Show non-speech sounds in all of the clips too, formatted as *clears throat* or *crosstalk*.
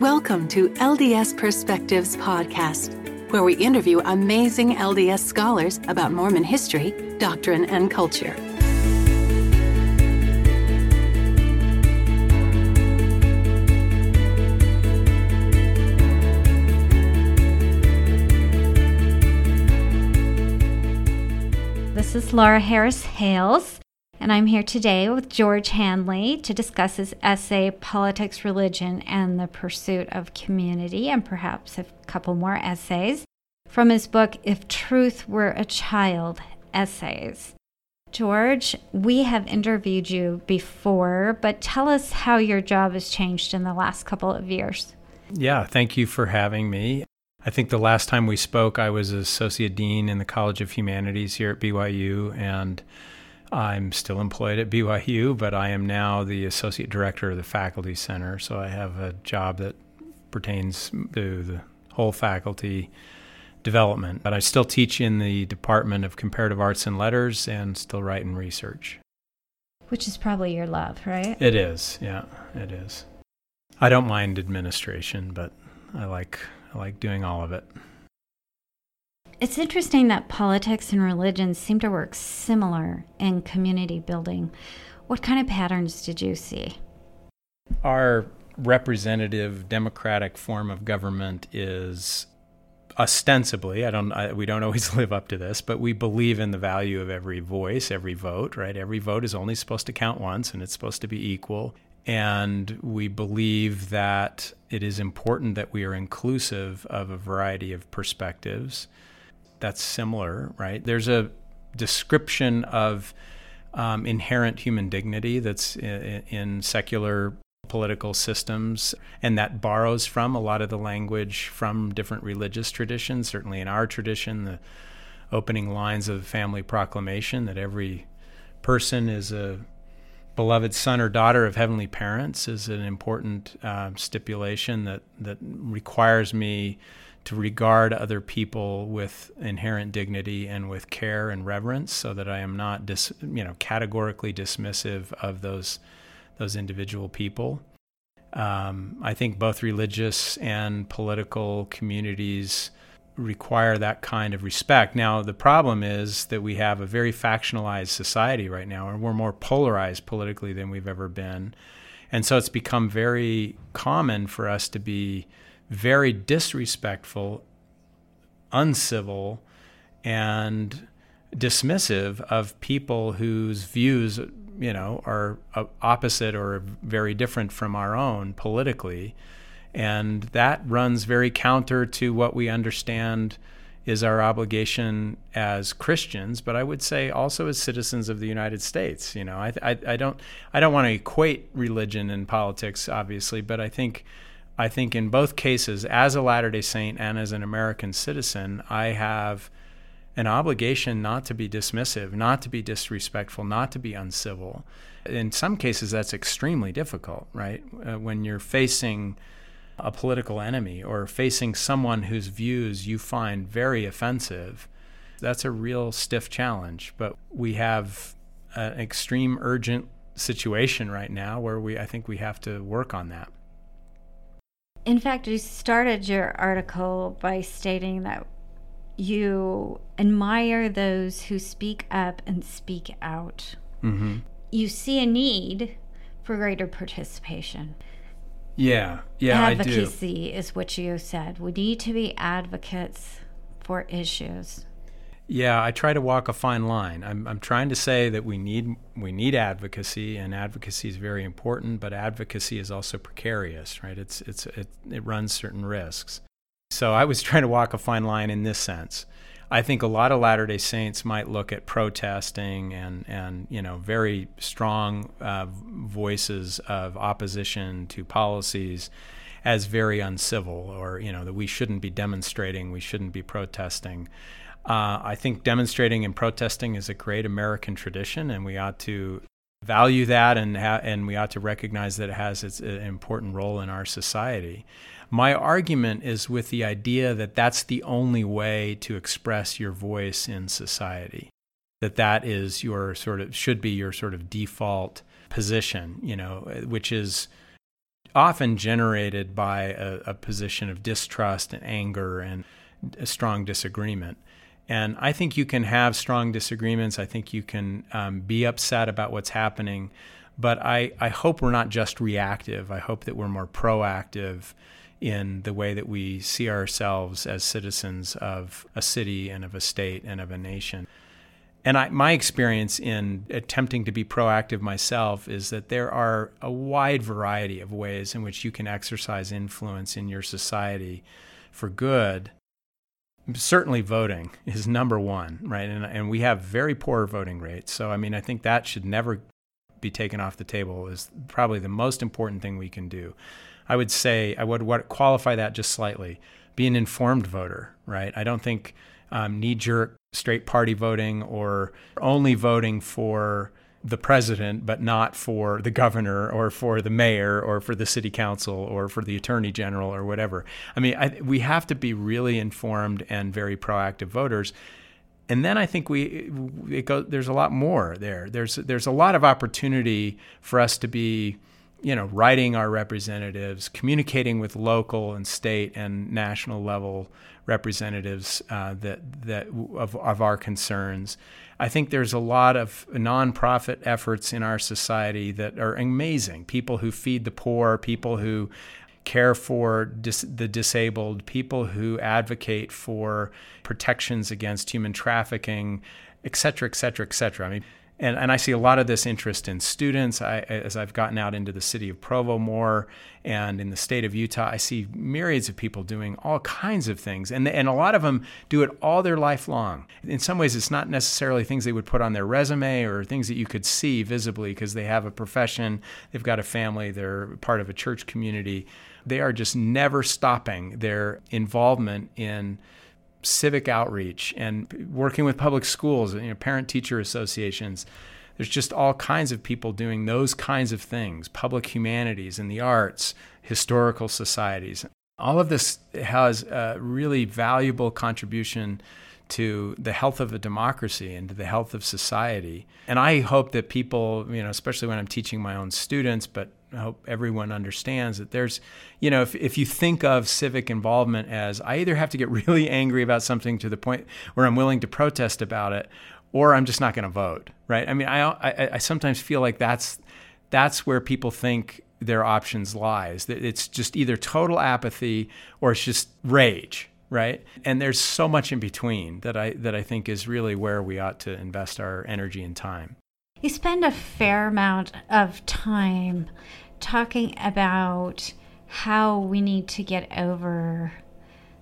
Welcome to LDS Perspectives Podcast, where we interview amazing LDS scholars about Mormon history, doctrine, and culture. This is Laura Harris Hales, and I'm here today with George Handley to discuss his essay, Politics, Religion, and the Pursuit of Community, and perhaps a couple more essays from his book, If Truth Were a Child Essays. George, we have interviewed you before, but tell us how your job has changed in the last couple of years. Yeah, thank you for having me. I think the last time we spoke, I was associate dean in the College of Humanities here at BYU, and I'm still employed at BYU, but I am now the associate director of the faculty center. So I have a job that pertains to the whole faculty development. But I still teach in the Department of Comparative Arts and Letters and still write and research. Which is probably your love, right? It is, yeah, it is. I don't mind administration, but I like I like doing all of it. It's interesting that politics and religion seem to work similar in community building. What kind of patterns did you see? Our representative democratic form of government is ostensibly i don't I, we don't always *laughs* live up to this but we believe in the value of every voice every vote right every vote is only supposed to count once and it's supposed to be equal and we believe that it is important that we are inclusive of a variety of perspectives. That's similar, right? There's a description of um, inherent human dignity that's in, in secular political systems, and that borrows from a lot of the language from different religious traditions. Certainly, in our tradition, the opening lines of the family proclamation that every person is a beloved son or daughter of heavenly parents is an important uh, stipulation that that requires me to regard other people with inherent dignity and with care and reverence, so that I am not dis, you know categorically dismissive of those those individual people. Um, I think both religious and political communities require that kind of respect. Now, the problem is that we have a very factionalized society right now, and we're more polarized politically than we've ever been. And so it's become very common for us to be very disrespectful, uncivil, and dismissive of people whose views, you know, are opposite or very different from our own politically. And that runs very counter to what we understand is our obligation as Christians, but I would say also as citizens of the United States. You know, I, I, I don't I don't want to equate religion and politics, obviously, but I think I think in both cases, as a Latter Day Saint and as an American citizen, I have an obligation not to be dismissive, not to be disrespectful, not to be uncivil. In some cases, that's extremely difficult, right? Uh, when you're facing a political enemy or facing someone whose views you find very offensive, that's a real stiff challenge. But we have an extreme urgent situation right now where we I think we have to work on that. In fact, you started your article by stating that you admire those who speak up and speak out. Mm-hmm. You see a need for greater participation. Yeah, yeah, Advocacy is what you said. We need to be advocates for issues. Yeah, I try to walk a fine line. I'm, I'm trying to say that we need we need advocacy, and advocacy is very important. But advocacy is also precarious, right? It's it's it, it runs certain risks. So I was *laughs* trying to walk a fine line in this sense. I think a lot of Latter Day Saints might look at protesting and and you know very strong uh, voices of opposition to policies as very uncivil, or you know that we shouldn't be demonstrating, we shouldn't be protesting. Uh, I think demonstrating and protesting is a great American tradition, and we ought to value that, and ha- and we ought to recognize that it has its an important role in our society. My argument is with the idea that that's the only way to express your voice in society. That that is your sort of should be your sort of default position, you know, which is often generated by a, a position of distrust and anger and a strong disagreement. And I think you can have strong disagreements. I think you can um, be upset about what's happening. But I, I hope we're not just reactive. I hope that we're more proactive in the way that we see ourselves as citizens of a city and of a state and of a nation. And I, my experience in attempting to be proactive myself is that there are a wide variety of ways in which you can exercise influence in your society for good. Certainly, voting is number one, right? And, and we have very poor voting rates. So, I mean, I think that should never be taken off the table, is probably the most important thing we can do. I would say, I would, qualify that just slightly be an informed voter, right? I don't think um, knee jerk straight party voting or only voting for the president, but not for the governor or for the mayor or for the city council or for the attorney general or whatever. I mean, I, we have to be really informed and very proactive voters. And then I think we it go, there's a lot more there. There's there's a lot of opportunity for us to be you know, writing our representatives, communicating with local and state and national level representatives uh, that that of, of our concerns. I think there's a lot of nonprofit efforts in our society that are amazing. People who feed the poor, people who care for dis- the disabled, people who advocate for protections against human trafficking, et cetera, et cetera, et cetera. I mean, and, and I see a lot of this interest in students. I, as I've gotten out into the city of Provo more and in the state of Utah, I see myriads of people doing all kinds of things. And, and a lot of them do it all their life long. In some ways, it's not necessarily things they would put on their resume or things that you could see visibly because they have a profession, they've got a family, they're part of a church community. They are just never stopping their involvement in civic outreach and working with public schools, you know, parent teacher associations. There's just all kinds of people doing those kinds of things public humanities and the arts, historical societies. All of this has a really valuable contribution to the health of a democracy and to the health of society. And I hope that people, you know, especially when I'm teaching my own students, but I hope everyone understands that there's, you know, if, if you think of civic involvement as I either have to get *laughs* really angry about something to the point where I'm willing to protest about it, or I'm just not going to vote, right? I mean, I, I, I sometimes feel like that's that's where people think their options lies. That it's just either total apathy or it's just rage, right? And there's so much in between that I that I think is really where we ought to invest our energy and time. You spend a fair amount of time talking about how we need to get over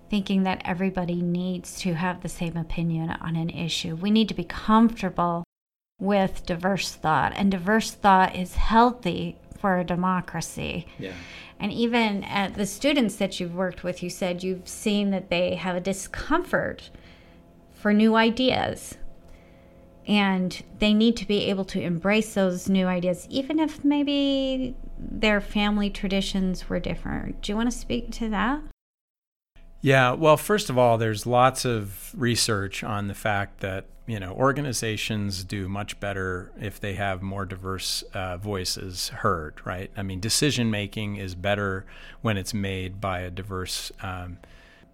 thinking that everybody needs to have the same opinion on an issue. We need to be comfortable with diverse thought, and diverse thought is healthy for a democracy. Yeah. And even at the students that you've worked with, you said you've seen that they have a discomfort for new ideas and they need to be able to embrace those new ideas even if maybe their family traditions were different. Do you want to speak to that? Yeah well first of all there's lots of research on the fact that you know organizations do much better if they have more diverse uh, voices heard right? I mean decision making is better when it's made by a diverse um,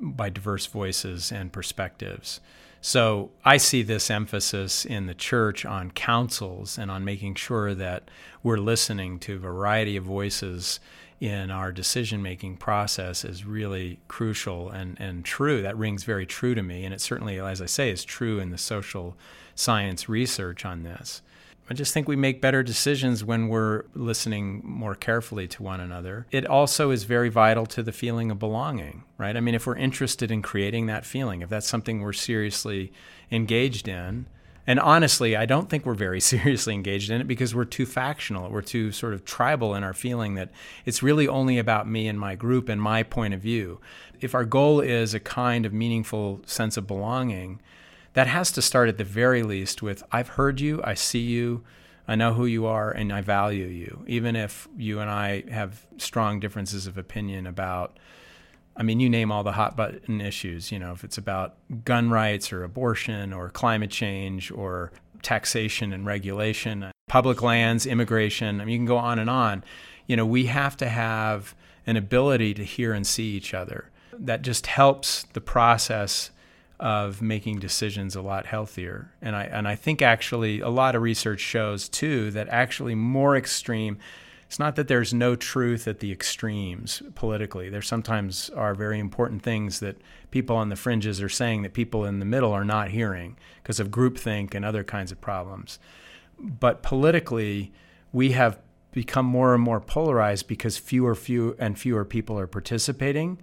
by diverse voices and perspectives so I see this emphasis in the church on councils and on making sure that we're listening to a variety of voices in our decision making process is really crucial and, and true. That rings very true to me. And it certainly, as I say, is true in the social science research on this. I just think we make better decisions when we're listening more carefully to one another. It also is very vital to the feeling of belonging, right? I mean, if we're interested in creating that feeling, if that's something we're seriously engaged in, and honestly, I don't think we're very *laughs* seriously engaged in it because we're too factional. We're too sort of tribal in our feeling that it's really only about me and my group and my point of view. If our goal is a kind of meaningful sense of belonging, that has to start at the very least with I've heard you, I see you, I know who you are, and I value you, even if you and I have strong differences of opinion about. I mean, you name all the hot button issues, you know, if it's about gun rights or abortion or climate change or taxation and regulation, public lands, immigration. I mean, you can go on and on You know, we have to have an ability to hear and see each other. That just helps the process of making decisions a lot healthier. And I and I think actually a lot of research shows too that actually more extreme it's not that there's no truth at the extremes politically. There sometimes are very important things that people on the fringes are saying that people in the middle are not hearing because of groupthink and other kinds of problems. But politically, we have become more and more polarized because fewer, few and fewer people are participating,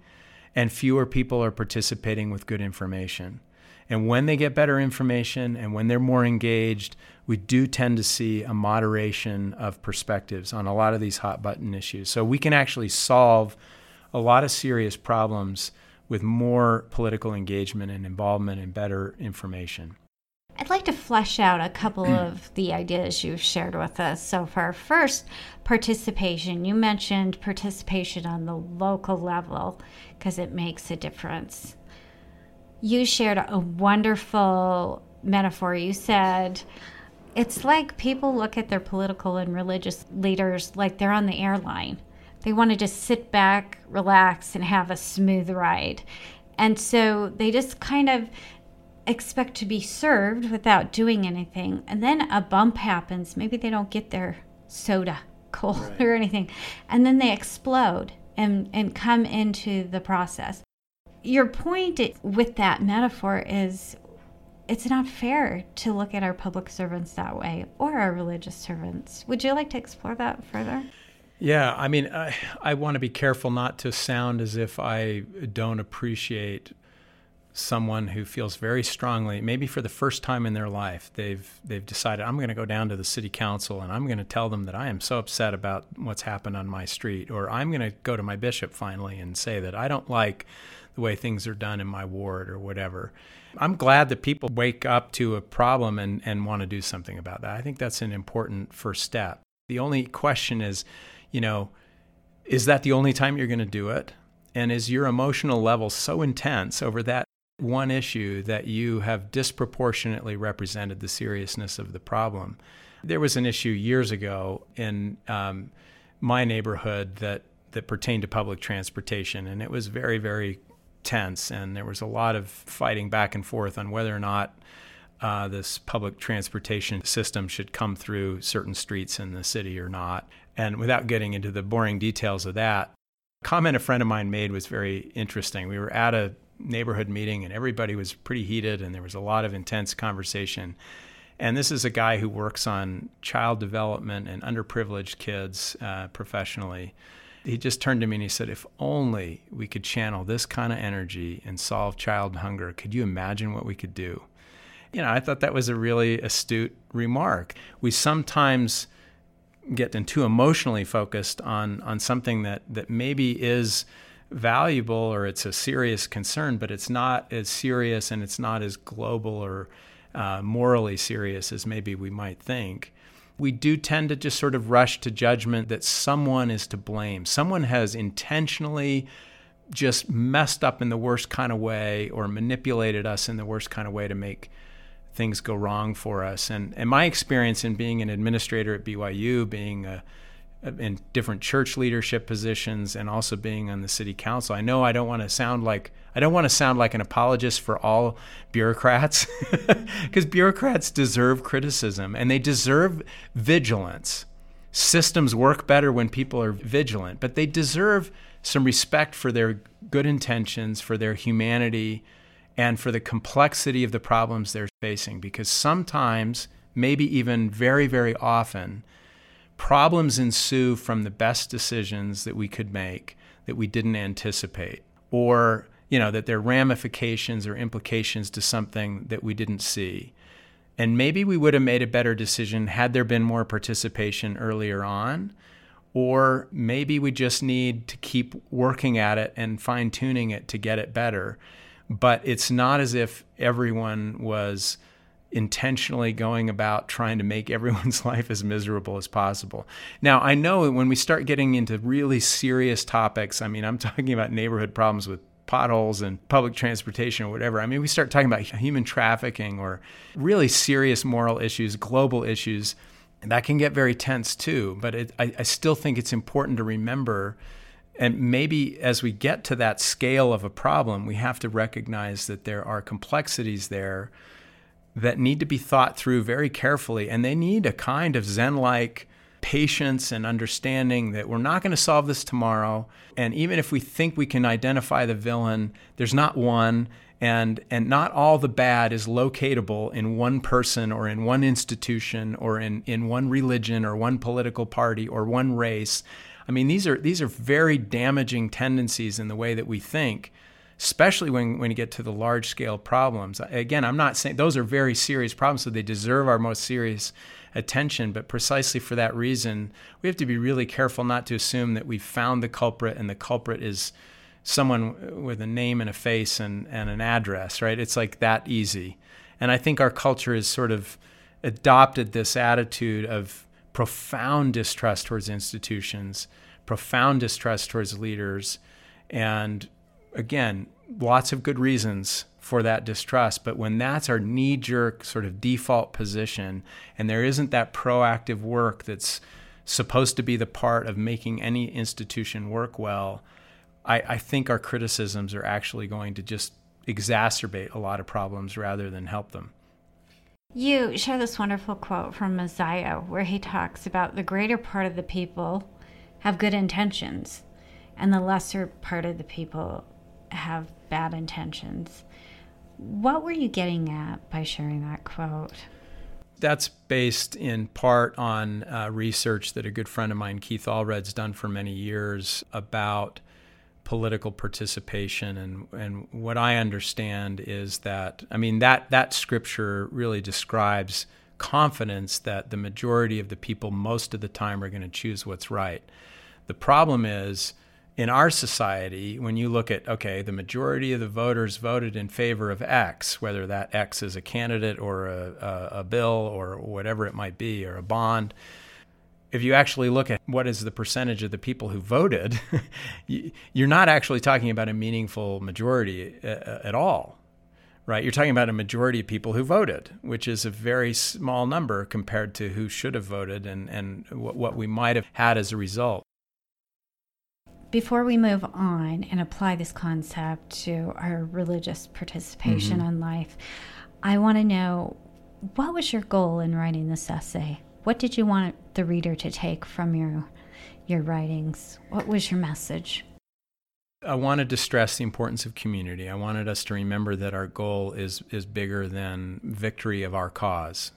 and fewer people are participating with good information. And when they get better information and when they're more engaged, we do tend to see a moderation of perspectives on a lot of these hot button issues. So we can actually solve a lot of serious problems with more political engagement and involvement and better information. I'd like to flesh out a couple *clears throat* of the ideas you've shared with us so far. First, participation. You mentioned participation on the local level because it makes a difference you shared a wonderful metaphor. You said, it's like people look at their political and religious leaders like they're on the airline. They want to just sit back, relax, and have a smooth ride. And so they just kind of expect to be served without doing anything. And then a bump happens. Maybe they don't get their soda cold *laughs* right. or anything. And then they explode and, and come into the process your point with that metaphor is it's not fair to look at our public servants that way or our religious servants. Would you like to explore that further? Yeah, I mean, I, I want to be careful not to sound as if I don't appreciate someone who feels very strongly, maybe for the first time in their life, they've they've decided I'm going to go down to the city council and I'm going to tell them that I am so upset about what's happened on my street, or I'm going to go to my bishop finally and say that I don't like the way things are done in my ward or whatever. I'm glad that people wake up to a problem and, and want to do something about that. I think that's an important first step. The only question is, you know, is that the only time you're going to do it? And is your emotional level so intense over that one issue that you have disproportionately represented the seriousness of the problem? There was an issue years ago in um, my neighborhood that that pertained to public transportation, and it was very, very tense, and there was a lot of fighting back and forth on whether or not uh, this public transportation system should come through certain streets in the city or not. And without getting into the boring details of that, a comment a friend of mine made was very interesting. We were at a neighborhood meeting, and everybody was pretty heated, and there was a lot of intense conversation. And this is a guy who works on child development and underprivileged kids uh, professionally he just turned to me and he said, If only we could channel this kind of energy and solve child hunger, could you imagine what we could do? You know, I thought that was a really astute remark. We sometimes get too emotionally focused on, on something that, that maybe is valuable or it's a serious concern, but it's not as serious and it's not as global or uh, morally serious as maybe we might think we do tend to just sort of rush to judgment that someone is to blame. Someone has intentionally just messed up in the worst kind of way or manipulated us in the worst kind of way to make things go wrong for us. And, and my experience in being an administrator at BYU, being a, in different church leadership positions and also being on the city council. I know I don't want to sound like I don't want to sound like an apologist for all bureaucrats *laughs* because bureaucrats deserve criticism and they deserve vigilance. Systems work better when people are vigilant, but they deserve some respect for their good intentions, for their humanity, and for the complexity of the problems they're facing because sometimes, maybe even very, very often, problems ensue from the best decisions that we could make that we didn't anticipate or you know that there are ramifications or implications to something that we didn't see. And maybe we would have made a better decision had there been more participation earlier on or maybe we just need to keep working at it and fine tuning it to get it better. But it's not as if everyone was intentionally going about trying to make *laughs* everyone's life as miserable as possible. Now, I know when we start getting into really serious topics, I mean, I'm *laughs* talking about neighborhood problems with potholes and public transportation or whatever. I mean, we start talking about human trafficking or really serious moral issues, global issues. And that can get very tense too. But it, I, I still think it's important to remember. And maybe as we get to that scale of a problem, we have to recognize that there are complexities there that need to be thought through very carefully. And they need a kind of Zen like patience and understanding that we're not going to solve this tomorrow. And even if we think we can identify the villain, there's not one. And, and not all the bad is locatable in one person or in one institution or in, in one religion or one political party or one race. I mean, these are, these are very damaging tendencies in the way that we think especially when, when you get to the large scale problems. Again, I'm not saying those are very serious problems, so they deserve our most serious attention. But precisely for that reason, we have to be really careful not to assume that we've found the culprit and the culprit is someone with a name and a face and, and an address, right? It's like that easy. And I think our culture has sort of adopted this attitude of profound distrust towards institutions, profound distrust towards leaders, and again, lots of good reasons for that distrust. But when that's our knee jerk sort of default position, and there isn't that proactive work that's supposed to be the part of making any institution work well, I, I think our criticisms are actually going to just exacerbate a lot of problems rather than help them. You share this wonderful quote from Mosiah where he talks about the greater part of the people have good intentions and the lesser part of the people have bad intentions. What were you getting at by sharing that quote? That's based in part on uh, research that a good friend of mine, Keith Allred's done for many years about political participation and and what I understand is that I mean that that scripture really describes confidence that the majority of the people most of the time are going to choose what's right. The problem is in our society, when you look at, okay, the majority of the voters voted in favor of X, whether that X is a candidate or a, a, a, bill or whatever it might be, or a bond, if you actually look at what is the percentage of the people who voted, *laughs* you're not actually talking about a meaningful majority uh, uh, at all, right? You're talking about a majority of people who voted, which is a very small number compared to who should have voted and, and what we might have had as a result before we move on and apply this concept to our religious participation mm-hmm. in life, I want to know what was your goal in writing this essay? What did you want the reader to take from your your writings? What was your message? I wanted to stress the importance of community. I wanted us to remember that our goal is is bigger than victory of our cause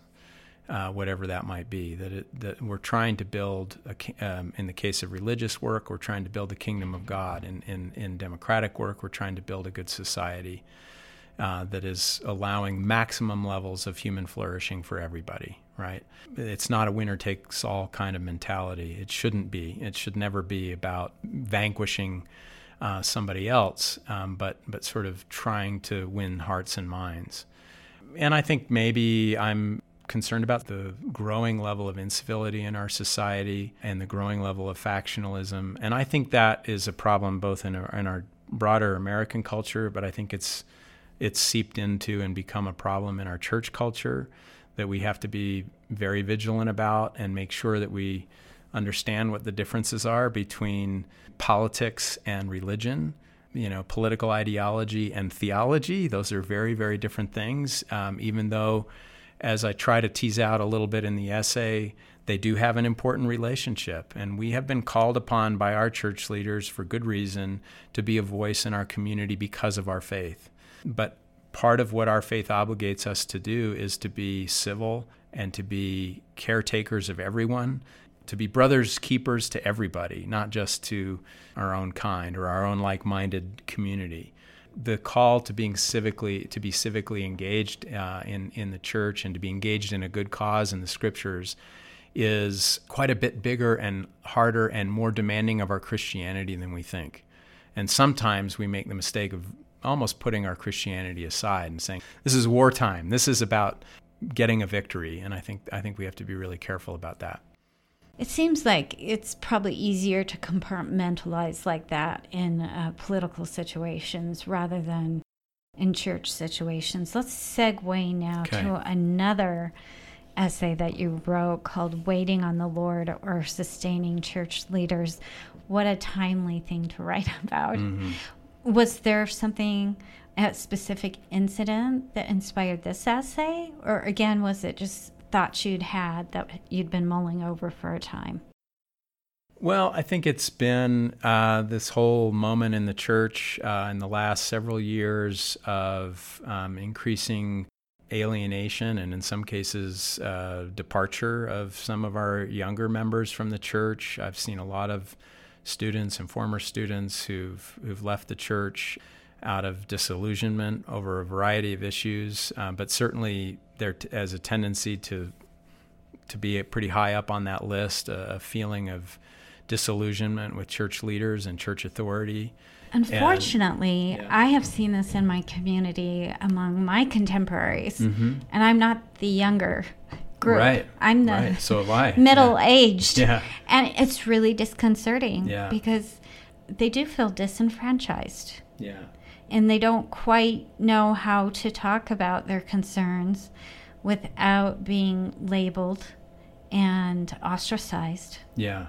uh, whatever that might be. That, it, that we're trying to build, a, um, in the case of religious work, we're trying to build the kingdom of God. In, in, in democratic work, we're trying to build a good society uh, that is allowing maximum levels of human flourishing for everybody, right? It's not a winner takes all kind of mentality. It shouldn't be. It should never be about vanquishing. Uh, somebody else, um, but but sort of trying to win hearts and minds. And I think maybe I'm concerned about the growing level of incivility in our society and the growing level of factionalism. And I think that is a problem both in our, in our broader American culture, but I think it's it's seeped into and become a problem in our church culture that we have to be very vigilant about and make sure that we understand what the differences are between politics and religion you know, political ideology and theology. Those are very, very different things. Um, even though as I try to tease out a little bit in the essay, they do have an important relationship. And we have been called upon by our church leaders for good reason to be a voice in our community because of our faith. But part of what our faith obligates us to do is to be civil and to be caretakers of everyone, to be brothers keepers to everybody, not just to our own kind or our own like minded community the call to being civically to be civically engaged uh, in in the church and to be engaged in a good cause in the scriptures is quite a bit bigger and harder and more demanding of our Christianity than we think. And sometimes we make the mistake of almost putting our Christianity aside and saying this is wartime. This is about getting a victory and I think I think we have to be really careful about that. It seems like it's probably easier to compartmentalize like that in uh, political situations rather than in church situations. Let's segue now okay. to another essay that you wrote called Waiting on the Lord or Sustaining Church Leaders. What a timely thing to write *laughs* about. Mm-hmm. Was there something, a specific incident that inspired this essay? Or again, was it just thoughts you'd had that you'd been mulling over for a time? Well, I think it's been uh, this whole moment in the church uh, in the last several years of um, increasing alienation and in some cases uh, departure of some of our younger members from the church. I've seen a lot of students and former students who've who've left the church out of disillusionment over a variety of issues, uh, but certainly there t- as a tendency to to be pretty high up on that list, a feeling of disillusionment with church leaders and church authority. Unfortunately, and, yeah. I have seen this in my community among my contemporaries, mm-hmm. and I'm not the younger group. Right. I'm the right. so *laughs* middle yeah. aged. Yeah. And it's really disconcerting yeah. because they do feel disenfranchised. Yeah. And they don't quite know how to talk about their concerns without being labeled and ostracized. Yeah.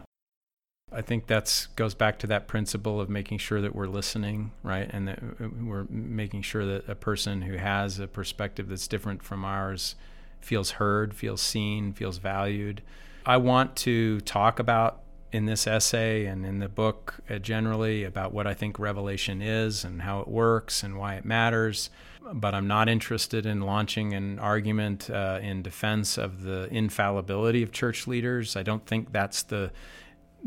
I think that's goes back to that principle of making sure that we're listening, right, and that uh, uh, we're making sure that a person who has a perspective that's different from ours feels heard, feels seen, feels valued. I want to talk about in this essay and in the book uh, generally about what I think revelation is and how it works and why it matters. But I'm not interested in launching an argument uh, in defense of the infallibility of church leaders. I don't think that's the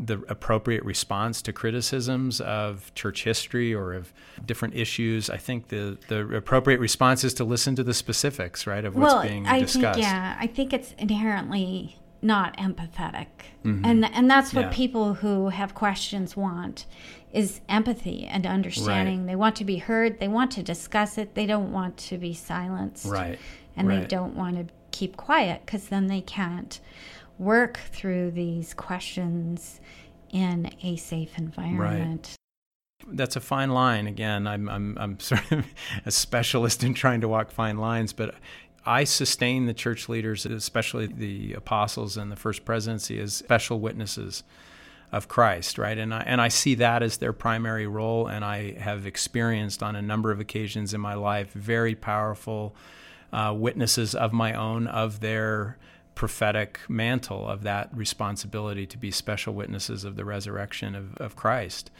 the appropriate response to criticisms of church history or of different issues. I think the, the appropriate response is to listen to the specifics, right, of what's well, being I discussed. Think, yeah, I think it's inherently not empathetic. Mm-hmm. And and that's what yeah. people who have questions want is empathy and understanding. Right. They want to be heard, they want to discuss it, they don't want to be silenced. Right. And right. they don't want to keep quiet cuz then they can't work through these questions in a safe environment. Right. That's a fine line. Again, I'm, I'm, I'm *laughs* sort of a specialist in trying to walk fine lines, but I sustain the church leaders, especially the apostles and the first presidency, as special witnesses of Christ, right? And I, and I see that as their primary role. And I have experienced on a number of occasions in my life very powerful uh, witnesses of my own of their prophetic mantle of that responsibility to be special witnesses of the resurrection of, of Christ.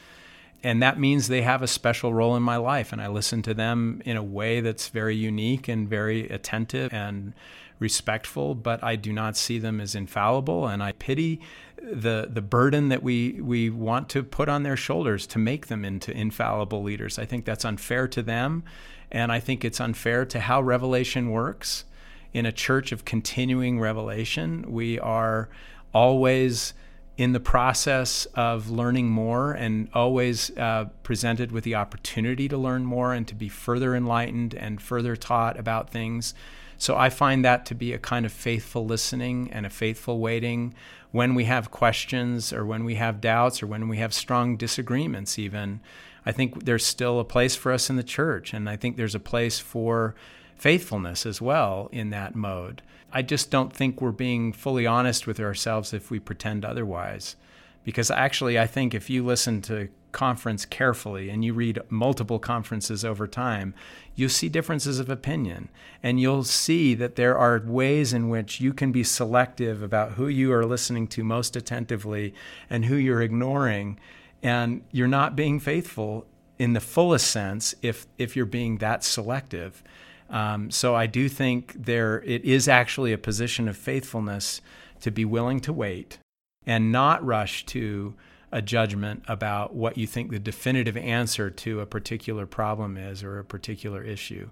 And that means they have a special role in my life, and I listen to them in a way that's very unique and very attentive and respectful, but I do not see them as infallible, and I pity the the burden that we we want to put on their shoulders to make them into infallible leaders. I think that's unfair to them, and I think it's unfair to how revelation works in a church of continuing revelation. We are always in the process of learning more and always uh, presented with the opportunity to learn more and to be further enlightened and further taught about things. So I find that to be a kind of faithful listening and a faithful waiting when we have questions or when we have doubts or when we have strong disagreements, even. I think there's still a place for us in the church, and I think there's a place for faithfulness as well in that mode. I just don't think we're being fully honest with ourselves if we pretend otherwise. Because actually, I think if you listen to conference carefully and you read multiple conferences over time, you'll see differences of opinion. And you'll see that there are ways in which you can be selective about who you are listening to most attentively and who you're ignoring. And you're not being faithful in the fullest sense if, if you're being that selective. Um, so I do think there it is actually a position of faithfulness to be willing to wait and not rush to a judgment about what you think the definitive answer to a particular problem is or a particular issue.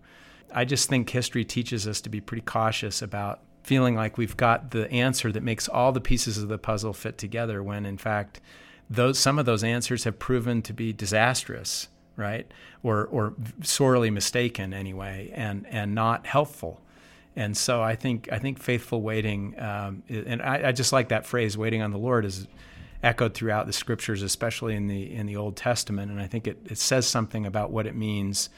I just think history teaches us to be pretty cautious about feeling like we've got the answer that makes all the pieces of the puzzle fit together when in fact those some of those answers have proven to be disastrous right? Or or sorely mistaken anyway, and and not helpful. And so I think I think faithful waiting, um, and I, I, just like that phrase, "waiting on the Lord," is echoed throughout the scriptures, especially in the in the Old Testament. And I think it, it says something about what it means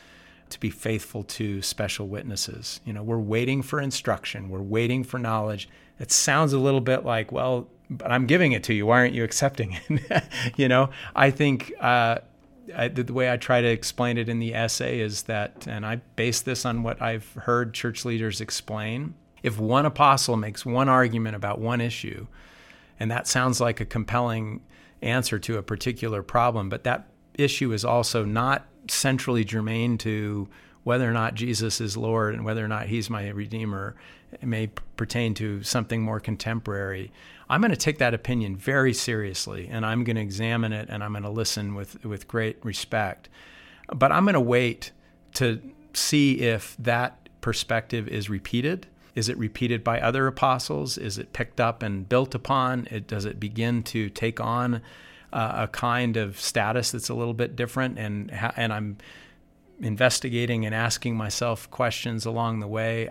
to be faithful to special witnesses. You know, we're waiting for instruction, we're waiting for knowledge. It sounds a little bit like, well, but I'm giving it to you. Why aren't you accepting it? *laughs* you know, I think uh, I, the way I try to explain it in the essay is that, and I base this on what I've heard church leaders explain. If one apostle makes one argument about one issue, and that sounds like a compelling answer to a particular problem, but that issue is also not centrally germane to whether or not Jesus is Lord and whether or not he's my Redeemer. May pertain to something more contemporary. I'm going to take that opinion very seriously and I'm going to examine it and I'm going to listen with, with great respect. But I'm going to wait to see if that perspective is repeated. Is it repeated by other apostles? Is it picked up and built upon? It, does it begin to take on uh, a kind of status that's a little bit different? And, and I'm investigating and asking myself questions along the way.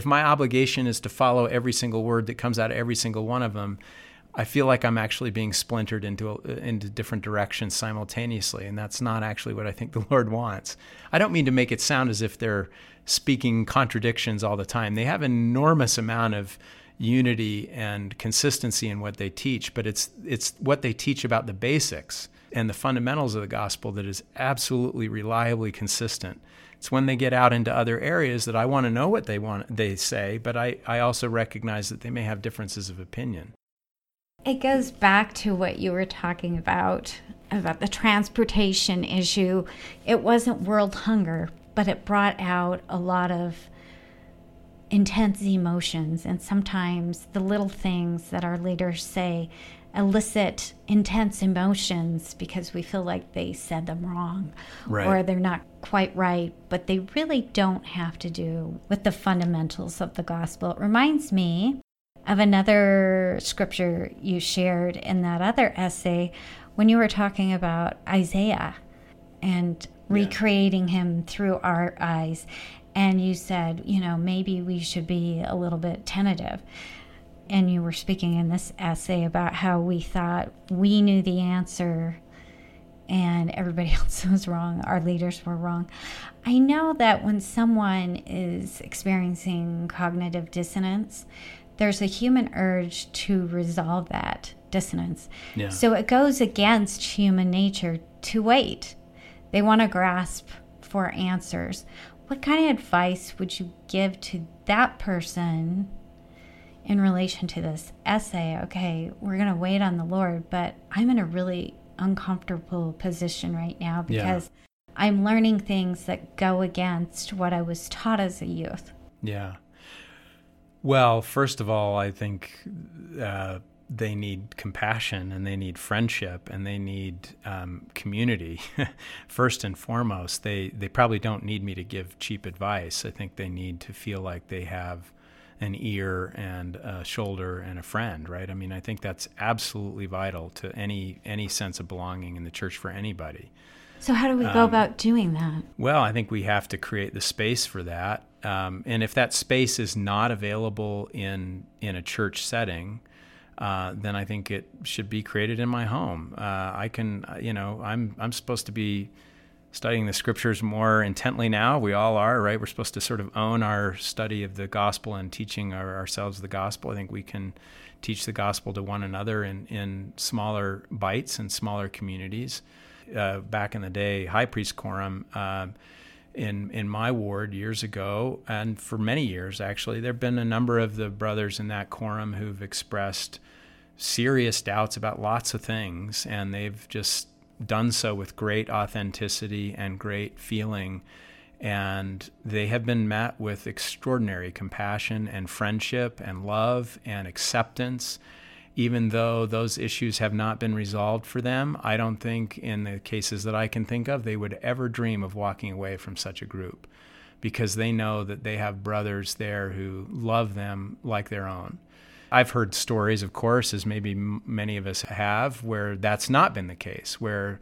If my obligation is to follow every single word that comes out of every single one of them, I feel like I'm actually being splintered into uh, into different directions simultaneously, and that's not actually what I think *laughs* the Lord wants. I don't mean to make it sound as if they're speaking contradictions all the time. They have an enormous amount of unity and consistency in what they teach, but it's it's what they teach about the basics and the fundamentals of the gospel that is absolutely reliably consistent. It's when they get out into other areas that I want to know what they want they say, but I, I also recognize that they may have differences of opinion. It goes back to what you were talking about about the transportation issue. It wasn't world hunger, but it brought out a lot of intense emotions and sometimes the little things that our leaders say elicit intense emotions because we feel like they said them wrong right. or they're not quite right, but they really don't have to do with the fundamentals of the gospel. It reminds me of another scripture you shared in that other essay when you were talking about Isaiah and recreating him through our eyes. And you said, you know, maybe we should be a little bit tentative and you were speaking in this essay about how we thought we knew the answer and everybody *laughs* else was wrong, our leaders were wrong. I know that when someone is experiencing cognitive dissonance, there's a human urge to resolve that dissonance. Yeah. So it goes against human nature to wait. They want to grasp for answers. What kind of advice would you give to that person in relation to this essay, okay, we're going to wait on the Lord, but I'm in a really uncomfortable position right now because yeah. I'm learning things that go against what I was taught as a youth. Yeah. Well, first of all, I think uh, they need compassion and they need friendship and they need um, community. *laughs* first and foremost, they, they probably don't need me to give cheap advice. I think they need to feel like they have an ear and a shoulder and a friend, right? I mean, I think that's absolutely vital to any any sense of belonging in the church for anybody. So how do we go um, about doing that? Well, I think we have to create the space for that. Um, and if that space is not available in in a church setting, uh, then I think it should be created in my home. Uh, I can, you know, I'm I'm supposed to be studying the scriptures more intently now. We all are, right? We're supposed to sort of own our study of the gospel and teaching our, ourselves the gospel. I think we can teach the gospel to one another in, in smaller bites and smaller communities. Uh, back in the day, high priest quorum. Uh, in in my ward years ago, and for many years actually, there have been a number of the brothers in that quorum who've expressed serious doubts about lots of things, and they've just done so with great authenticity and great feeling. And they have been met with extraordinary compassion and friendship and love and acceptance. Even though those issues have not been resolved for them, I don't think, in the cases that I can think of, they would ever dream of walking away from such a group because they know that they have brothers there who love them like their own. I've heard stories, of course, as maybe many of us have, where that's not been the case, where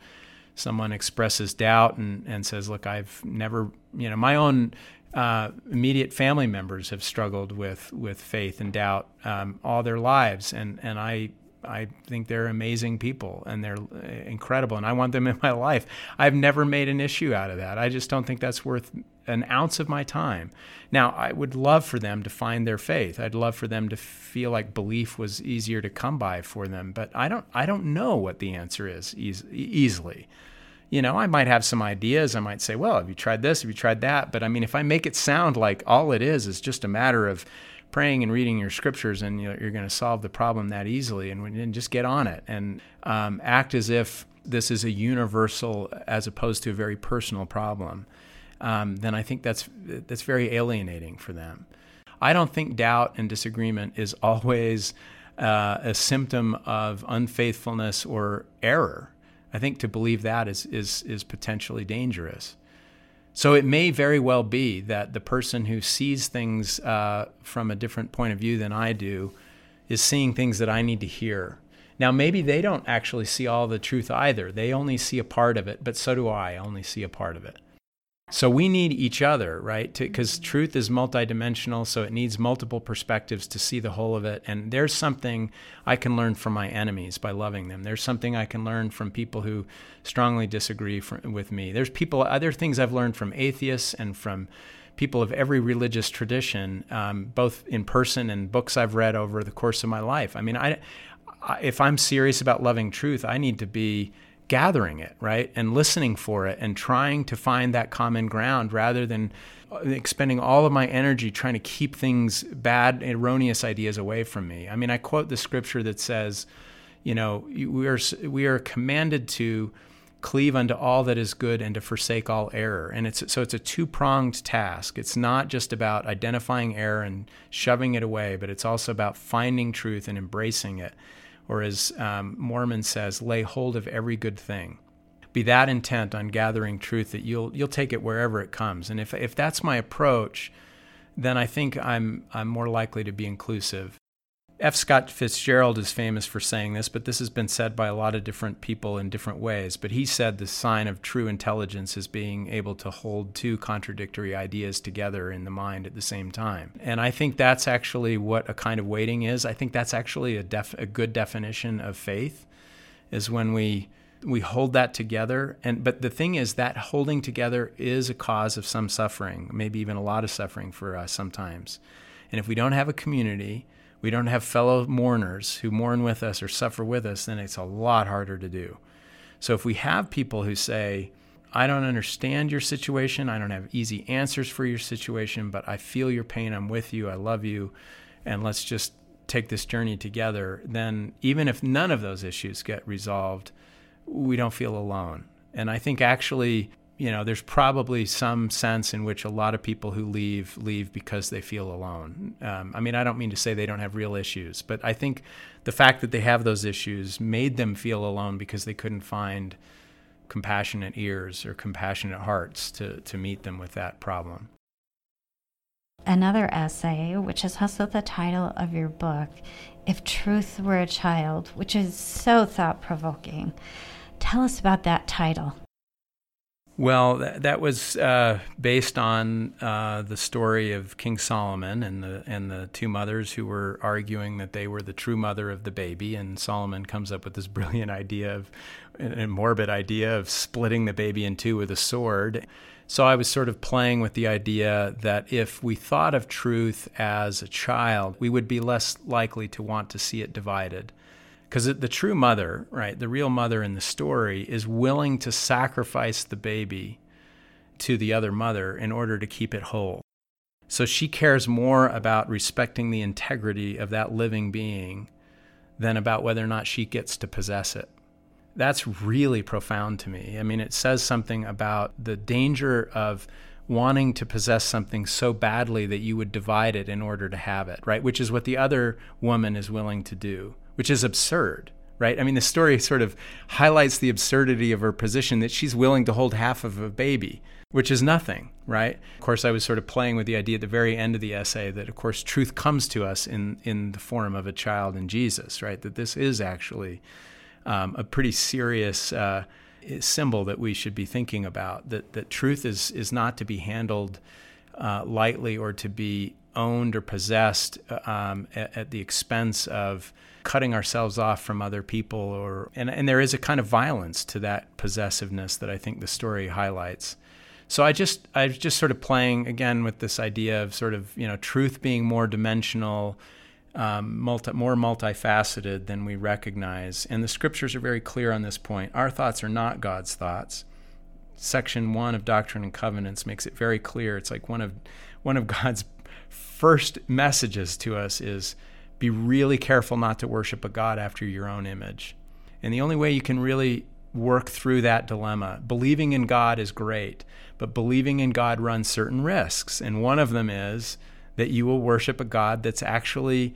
someone expresses doubt and, and says, Look, I've never, you know, my own uh, immediate family members have struggled with, with faith and doubt um, all their lives. And, and I I think they're amazing people and they're uh, incredible and I want them in *laughs* my life. I've never made an issue out of that. I just don't think that's worth an ounce of my time. Now, I would love for them to find their faith. I'd love for them to feel like belief was easier to come by for them, but I don't I don't know what the answer is easily. You know, I might have some ideas. I might say, "Well, have you tried this? Have you tried that?" But I mean, if I make it sound like all it is is just a matter of praying and reading your scriptures and you're, you're going to solve the problem that easily and, and just get on it and um, act as if this is a universal as opposed to a very personal problem um, then I think that's that's very alienating for them. I don't think doubt and disagreement is *laughs* always uh, a symptom of unfaithfulness or error. I think to believe that is is is potentially dangerous. So it may very well be that the person who sees things uh, from a different point of view than I do is seeing things that I need to hear. Now, maybe they don't actually see all the truth either. They only see a part of it, but so do I. I only see a part of it. So we need each other, right? Because truth is multidimensional, so it needs multiple perspectives to see the whole of it. And there's something I can learn from my enemies by loving them. There's something I can learn from people who strongly disagree for, with me. There's people, other things I've learned from atheists and from people of every religious tradition, um, both in person and books I've read over the course of my life. I mean, I, I, if I'm serious about loving truth, I need to be gathering it, right? And listening for it and trying to find that common ground rather than uh, expending all of my energy trying to keep things bad, erroneous ideas away from me. I mean, I quote the scripture that says, you know, we are we are commanded to cleave unto all that is good and to forsake all error. And it's so it's a two-pronged task. It's not just about identifying error and shoving it away, but it's also about finding truth and embracing it or as um, Mormon says, lay hold of every good thing. Be that intent on gathering truth that you'll you'll take it wherever it comes. And if if that's my approach, then I think I'm I'm more likely to be inclusive. F. Scott Fitzgerald is famous for saying this, but this has been said by a lot of different people in different ways. But he said the sign of true intelligence is being able to hold two contradictory ideas together in the mind at the same time. And I think that's actually what a kind of waiting is. I think that's actually a, def- a good definition of faith, is when we we hold that together and but the thing is that holding together is a cause of some suffering maybe even a lot of suffering for us sometimes and if we don't have a community we don't have fellow mourners who mourn with us or suffer with us, then it's a lot harder to do. So if we have people who say, I don't understand your situation, I don't have easy answers for your situation, but I feel your pain, I'm with you, I love you, and let's just take this journey together, then even if none of those issues get resolved, we don't feel alone. And I think actually you know, there's probably some sense in which a lot of people who leave leave because they feel alone. Um, I mean, I don't mean to say they don't have real issues, but I think the fact that they have those issues made them feel alone because they couldn't find compassionate ears or compassionate hearts to, to meet them with that problem. Another essay, which is also the title of your book, If Truth Were a Child, which is so thought provoking. Tell us about that title. Well, that, that was uh, based on uh, the story of King Solomon and the and the two mothers who were arguing that they were the true mother of the baby, and Solomon comes up with this *laughs* brilliant idea of a morbid idea of splitting the baby in two with a sword. So I was sort of playing with the idea that if we thought of truth as a child, we would be less likely to want to see it divided because the true mother, right, the real mother in the story, is willing to sacrifice the baby to the other mother in order to keep it whole. So she cares more about respecting the integrity of that living being than about whether or not she gets to possess it. That's really profound to me. I mean, it says something about the danger of wanting to possess something so badly that you would divide it in order to have it, right? Which is what the other woman is willing to do which is absurd, right? I mean, the story sort of highlights the absurdity of her position that she's willing to hold half of a baby, which is nothing, right? Of course, I was sort of playing with the idea at the very end of the essay that, of course, truth comes to us in, in the form of a child in Jesus, right? That this is actually um, a pretty serious uh, symbol that we should be thinking about, that, that truth is, is not to be handled uh, lightly or to be owned or possessed um, at, at, the expense of cutting ourselves off from other people or and, and there is a kind of violence to that possessiveness that I think the story highlights. So I just I was just sort of playing again with this idea of sort of you know truth being more dimensional, um, multi, more multifaceted than we recognize, and the scriptures are very clear on this point. Our thoughts are not God's thoughts. Section one of Doctrine and Covenants makes it very clear. It's like one of one of *laughs* God's first messages to us is be really careful not to worship a God after your own image. And the only way you can really work through that dilemma, believing in God is great, but believing in God runs certain risks. And one of them is that you will worship a God that's actually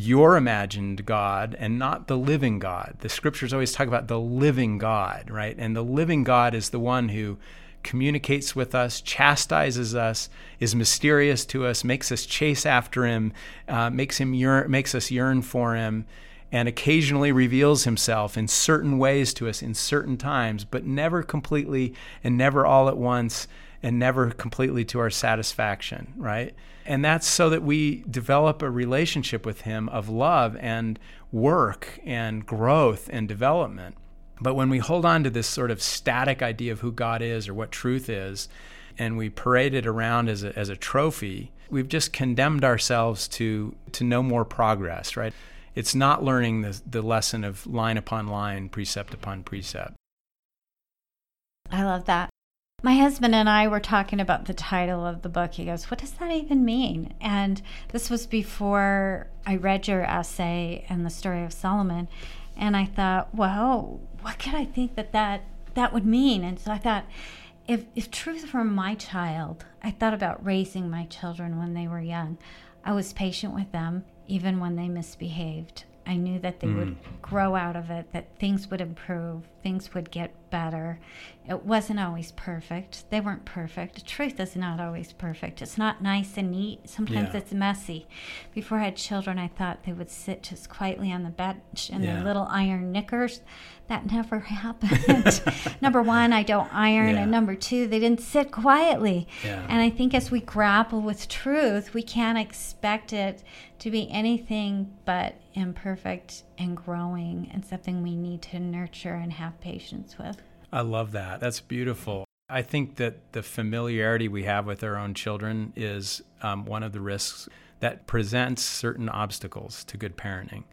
your imagined God and not the living God. The scriptures always talk about the living God, right? And the living God is the one who communicates with us, chastises us, is mysterious to us, makes us chase after him, uh, makes him yearn, makes us yearn for him, and occasionally reveals himself in certain ways to us in certain times, but never completely and never all at once and never completely to our satisfaction, right? And that's so that we develop a relationship with him of love and work and growth and development. But when we hold on to this sort of static idea of who God is or what truth is, and we parade it around as a, as a trophy, we've just condemned ourselves to, to no more progress, right? It's not learning the, the lesson of line upon line, precept upon precept. I love that. My husband and I were talking about the title of the book. He goes, What does that even mean? And this was before I read your essay and the story of Solomon. And I thought, well, what could I think that that, that would mean? And so I thought, if, if truth were my child, I thought about raising my children when they were young. I was patient with them, even when they misbehaved. I knew that they mm. would grow out of it, that things would improve, things would get better. It wasn't always perfect. They weren't perfect. Truth is not always perfect. It's not nice and neat. Sometimes yeah. it's messy. Before I had children, I thought they would sit just quietly on the bench in yeah. their little iron knickers. That never *laughs* happened. *laughs* number one, I don't iron. Yeah. And number two, they didn't sit quietly. And I think as we grapple with truth, we can't expect it to be anything but imperfect and growing and something we need to nurture and have patience with. I love that. That's beautiful. I think that the familiarity we have with our own children is um, one of the risks that presents certain obstacles to good parenting.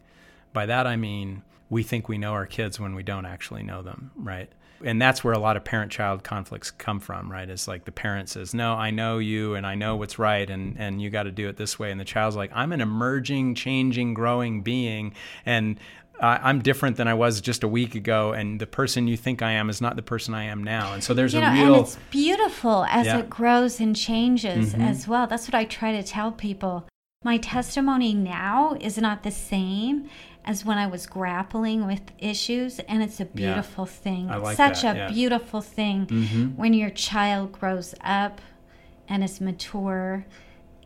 By that I mean we think we know our kids when we don't actually know them, right? And that's where a lot of parent child conflicts come from right it's like the parent says no i know you and i know what's right and and you got to do it this way and the child's like i'm an emerging changing growing being and uh, I'm different than I was just a week ago, and the person you think I am is not the person I am now. And so there's you a know, real. And it's beautiful as yeah. it grows and changes mm-hmm. as well. That's what I try to tell people. My testimony now is not the same as when I was grappling with issues, and it's a beautiful yeah, thing. I like Such that, a yeah. beautiful thing mm-hmm. when your child grows up and is mature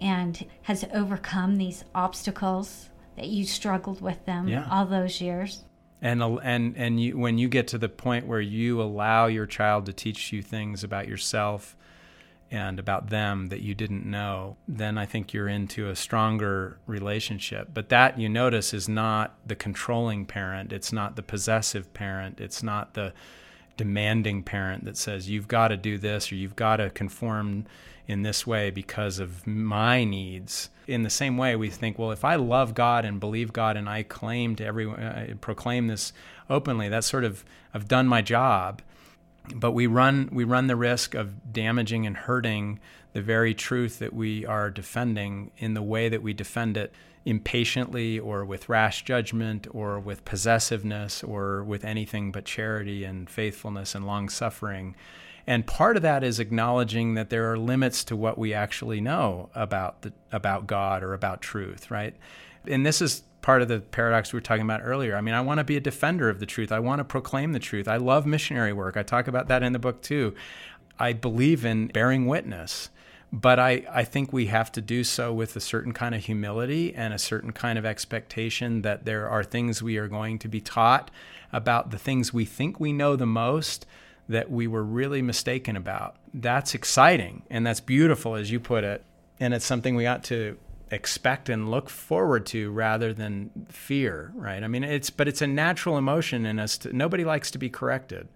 and has overcome these obstacles that you struggled with them yeah. all those years. And and and you, when you get to the point where you allow your child to teach you things about yourself and about them that you didn't know, then I think you're into a stronger relationship. But that you notice is not the controlling parent, it's not the possessive parent, it's not the demanding parent that says you've got to do this or you've got to conform in this way because of my needs. In the same way, we think, well, if I love God and believe God and I claim to everyone, uh, proclaim this openly, that's sort of I've done my job but we run we run the risk of damaging and hurting the very truth that we are defending in the way that we defend it impatiently or with rash judgment or with possessiveness or with anything but charity and faithfulness and long suffering. And part of that is acknowledging that there are limits to what we actually know about the, about God or about truth right? And this is part of the paradox we were talking about earlier. I mean, I want to be a defender of the truth. I want to proclaim the truth. I love missionary work. I talk about that in the book too. I believe in bearing witness, but I, I think we have to do so with a certain kind of humility and a certain kind of expectation that there are things we are going to be taught about the things we think we know the most that we were really mistaken about. That's exciting and that's beautiful, as you put it. And it's something we ought to expect and look forward to rather than fear, right? I mean, it's but it's a natural emotion in us. To, nobody likes to be corrected,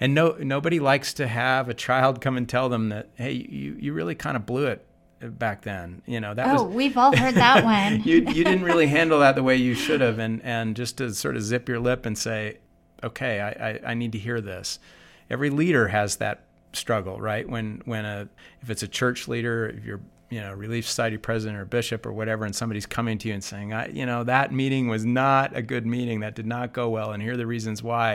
and no nobody likes to have a child come and tell them that hey, you you really kind of blew it back then. You know that oh, was, we've all heard that *laughs* one. you you didn't really handle that the way you should have, and and just to sort of zip your lip and say, okay, I I, I need to hear this. Every leader has that struggle, right? When when a if it's a church leader, if you're you know relief society president or bishop or whatever and somebody's coming to you and saying I, you know that meeting was not a good meeting. That did not go well and here are the reasons why.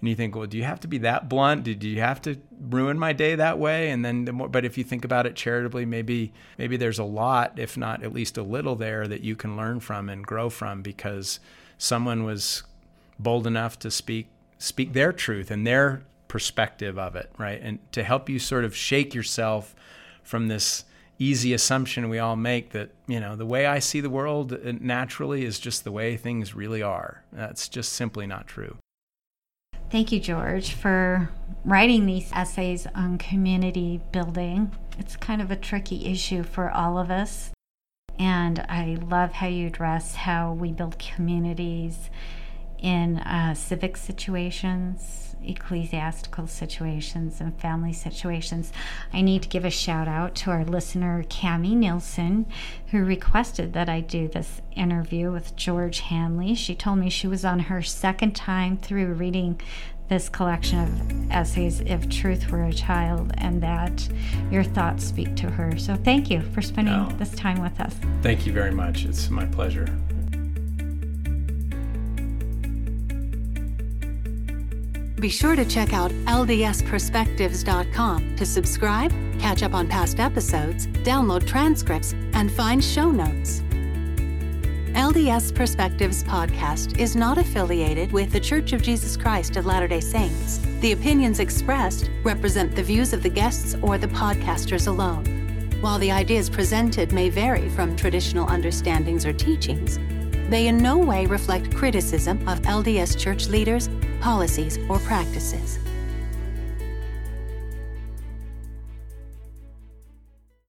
And you think well do you have to be that blunt? Did you have to ruin my day that way? And then the more but if you think about it charitably maybe maybe there's a lot if not at least a little there that you can learn from and grow from because someone was bold enough to speak speak their truth and their perspective of it right? And to help you sort of shake yourself from this easy assumption we all make that you know the way I see the world uh, naturally is just the way things really are. That's just simply not true. Thank you, George, for writing these essays on community building. It's kind of a tricky issue for all of us. And I love how you address how we build communities in uh, civic situations, ecclesiastical situations and family situations. I need to give a shout out to our listener, Cami Nielsen, who requested that I do this interview with George Handley. She told me she was on her second time through reading this collection of essays, If Truth Were a Child, and that your thoughts speak to her. So thank you for spending oh, this time with us. Thank you very much. It's my pleasure. Be sure to check out ldsperspectives.com to subscribe, catch up on past episodes, download transcripts, and find show notes. LDS Perspectives podcast is not affiliated with The Church of Jesus Christ of Latter day Saints. The opinions expressed represent the views of the guests or the podcasters alone. While the ideas presented may vary from traditional understandings or teachings, they in no way reflect criticism of LDS church leaders policies, or practices.